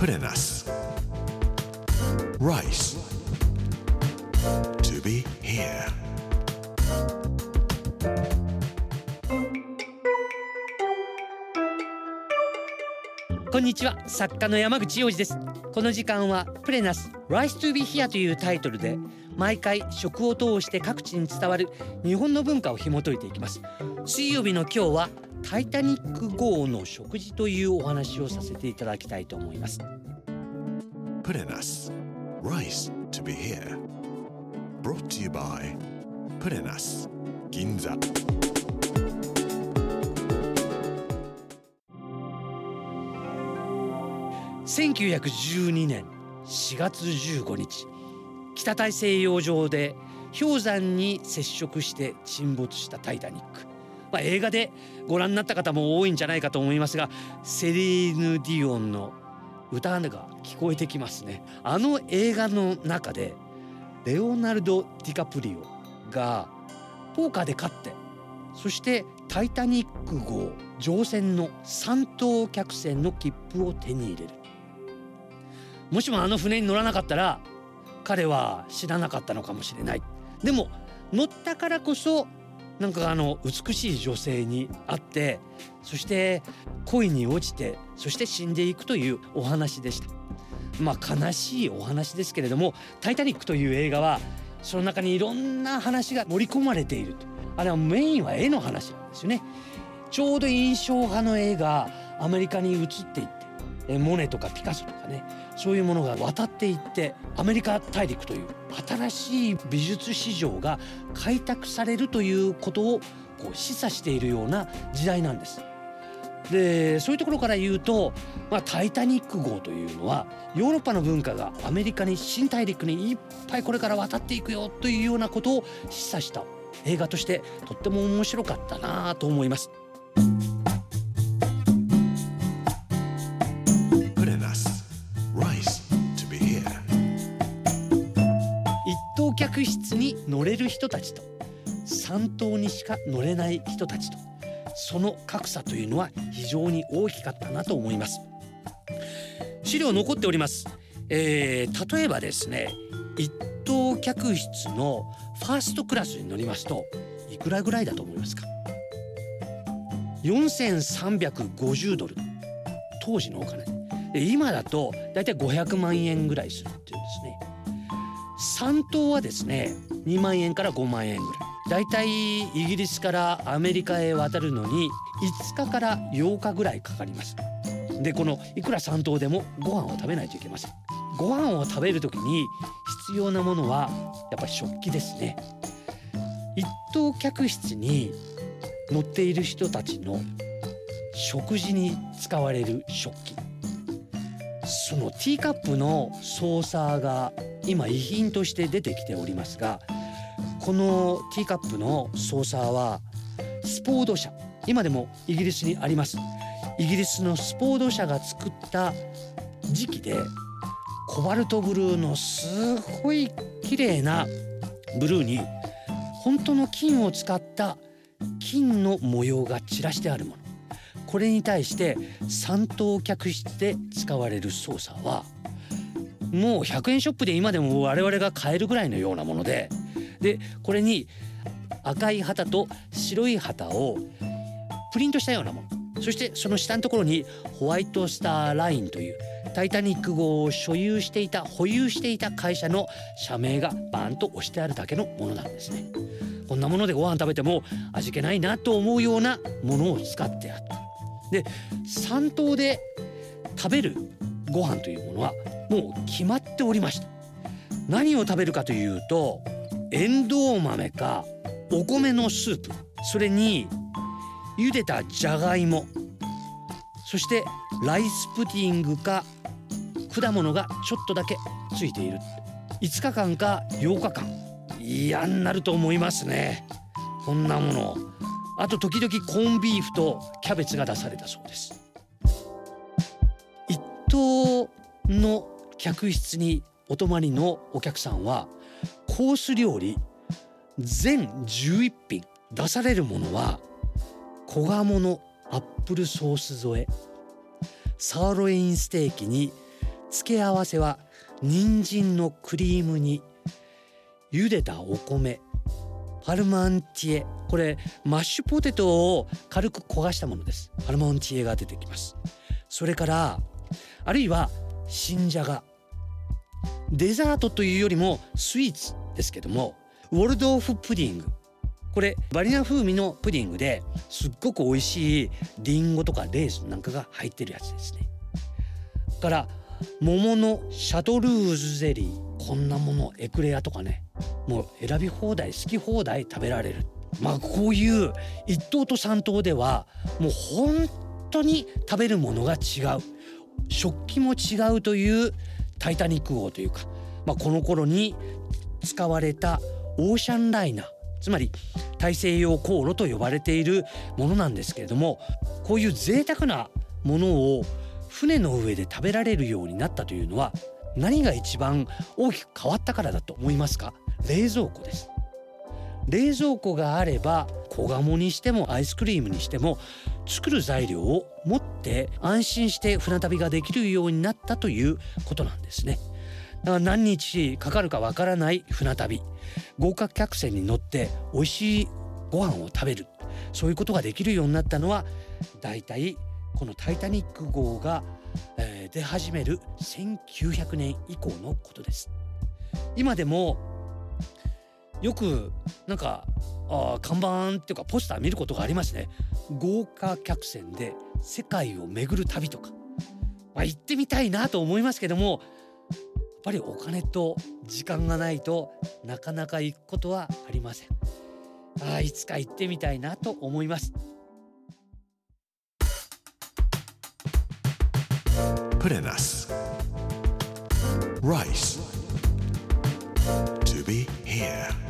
Put in us Rice. To be here. こんにちは作家の山口洋二ですこの時間はプレナス Rise to be here というタイトルで毎回食を通して各地に伝わる日本の文化を紐解いていきます水曜日の今日はタイタニック号の食事というお話をさせていただきたいと思います。Put in us Rice to be here. Brought to you by Put in us 銀座1912年4月15日北大西洋上で氷山に接触して沈没したタイタニック、まあ、映画でご覧になった方も多いんじゃないかと思いますがセリーヌ・ディオンの歌が聞こえてきますね。あの映画の中でレオナルド・ディカプリオがポーカーで勝ってそしてタイタニック号乗船の三等客船の切符を手に入れる。もしもあの船に乗らなかったら彼は知らなかったのかもしれない。でも乗ったからこそなんかあの美しい女性に会ってそして恋に落ちてそして死んでいくというお話でした。まあ悲しいお話ですけれども「タイタニック」という映画はその中にいろんな話が盛り込まれていると。あれはメインは絵の話なんですよね。ちょうど印象派の絵がアメリカに移っていってモネとかピカソとかねそういうものが渡っていってアメリカ大陸という新しい美術市場が開拓されるということをこう示唆しているような時代なんです。でそういうところから言うと、まあ、タイタニック号というのはヨーロッパの文化がアメリカに新大陸にいっぱいこれから渡っていくよというようなことを示唆した映画としてとっても面白かったなと思います。客室に乗れる人たちと三等にしか乗れない人たちとその格差というのは非常に大きかったなと思います。資料残っております、えー例えばですね一等客室のファーストクラスに乗りますといくらぐらいだと思いますか？4350ドル。当時のお金。今だとだいたい500万円ぐらいするっていうんですね。3等はですね2万円から5万円ぐらい。だいたいイギリスからアメリカへ渡るのに5日から8日ぐらいかかりますでこのいくら3等でもご飯を食べないといけません。ご飯を食べる時に必要なものはやっぱり食器ですね。一等客室に乗っている人たちの食事に使われる食器。そのティーカップのソーサーが今遺品として出てきておりますがこのティーカップのソーサーはスポード社。今でもイギリスにあります。イギリスのスポード社が作った時期でコバルトブルーのすごい綺麗なブルーに本当の金を使った金の模様が散らしてあるもの。これに対して三等客室で使われるソーサーはもう100円ショップで今でも我々が買えるぐらいのようなものででこれに赤い旗と白い旗をプリントしたようなものそしてその下のところにホワイトスターラインというタイタニック号を所有していた保有していた会社の社名がバーンと押してあるだけのものなんですね。こんなものでご飯食べても味気ないなと思うようなものを使ってある。で3等で食べるご飯というものはもう決まっておりました。何を食べるかというとエンドウ豆かお米のスープ。それに茹でたじゃがいも。そしてライスプディングか果物がちょっとだけついている。5日間か8日間。嫌になると思いますね。こんなもの。あと時々コーンビーフとキャベツが出されたそうです。一等の客室にお泊まりのお客さんはコース料理全11品出されるものは小鴨のアップルソース添え。サーロインステーキに付け合わせは人参のクリーム煮茹でたお米。パルマンティエ。これマッシュポテトを軽く焦がしたものです。パルマンティエが出てきます。それからあるいは新じゃが。デザートというよりもスイーツですけどもウォルドーフプディング。これバニラ風味のプディングですっごく美味しいリンゴとかレーズンなんかが入ってるやつですね。から桃のシャトルーズゼリーこんなものエクレアとかねもう選び放題好き放題食べられる。まあこういう一等と三等ではもう本当に食べるものが違う。食器も違うというタイタニック号というか、まあ、この頃に使われたオーシャンライナーつまり大西洋航路と呼ばれているものなんですけれどもこういう贅沢なものを船の上で食べられるようになったというのは何が一番大きく変わったからだと思いますか？冷蔵庫です。冷蔵庫があれば小鴨にしてもアイスクリームにしても作る材料を持って安心して船旅ができるようになったということなんですね。だから何日かかるかわからない船旅豪華客船に乗って美味しいご飯を食べるそういうことができるようになったのはだいたいこの「タイタニック号が」え、出始める1900年以降のことです。今でもよくなんかあ看板っていうかポスター見ることがありますね。豪華客船で世界を巡る旅とか、まあ、行ってみたいなと思いますけどもやっぱりお金と時間がないとなかなか行くことはありません。あいつか行ってみたいなと思います。プレナス Rice. To be here.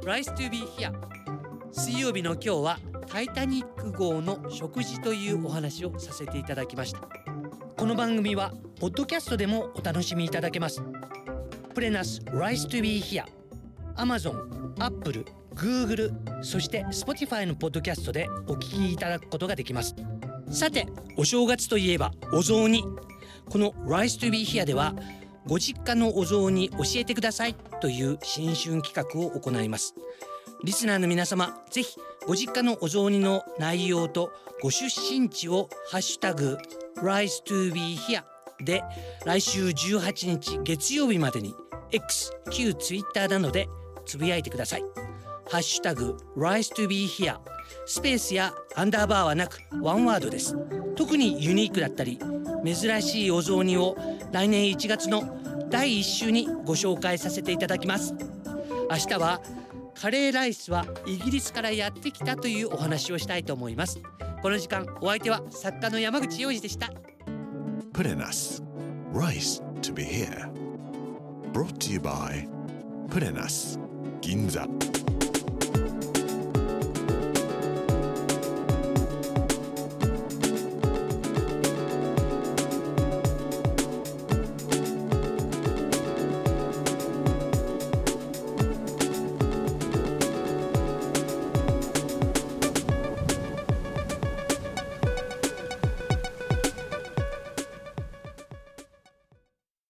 プレナス Rise to be here. 水曜日の今日はタイタニック号の食事というお話をさせていただきました。この番組はポッドキャストでもお楽しみいただけます。プレナス Rise to be here. Amazon、Apple、Google そして Spotify のポッドキャストでお聞きいただくことができます。さてお正月といえばお雑煮。この Rise to be here ではご実家のお雑煮教えてくださいという新春企画を行います。リスナーの皆様ぜひご実家のお雑煮の内容とご出身地をハッシュタグ Rise to be here で来週18日月曜日までに X 旧 Twitter などでつぶやいてください。ハッシュタグ Rise to be here スペースやアンダーバーはなくワンワードです。特にユニークだったり珍しいお雑煮を来年1月の第1週にご紹介させていただきます。明日はカレーライスはイギリスからやってきたというお話をしたいと思います。この時間お相手は作家の山口洋二でした。プレナス Rice to be here. Brought to you by プレナス銀座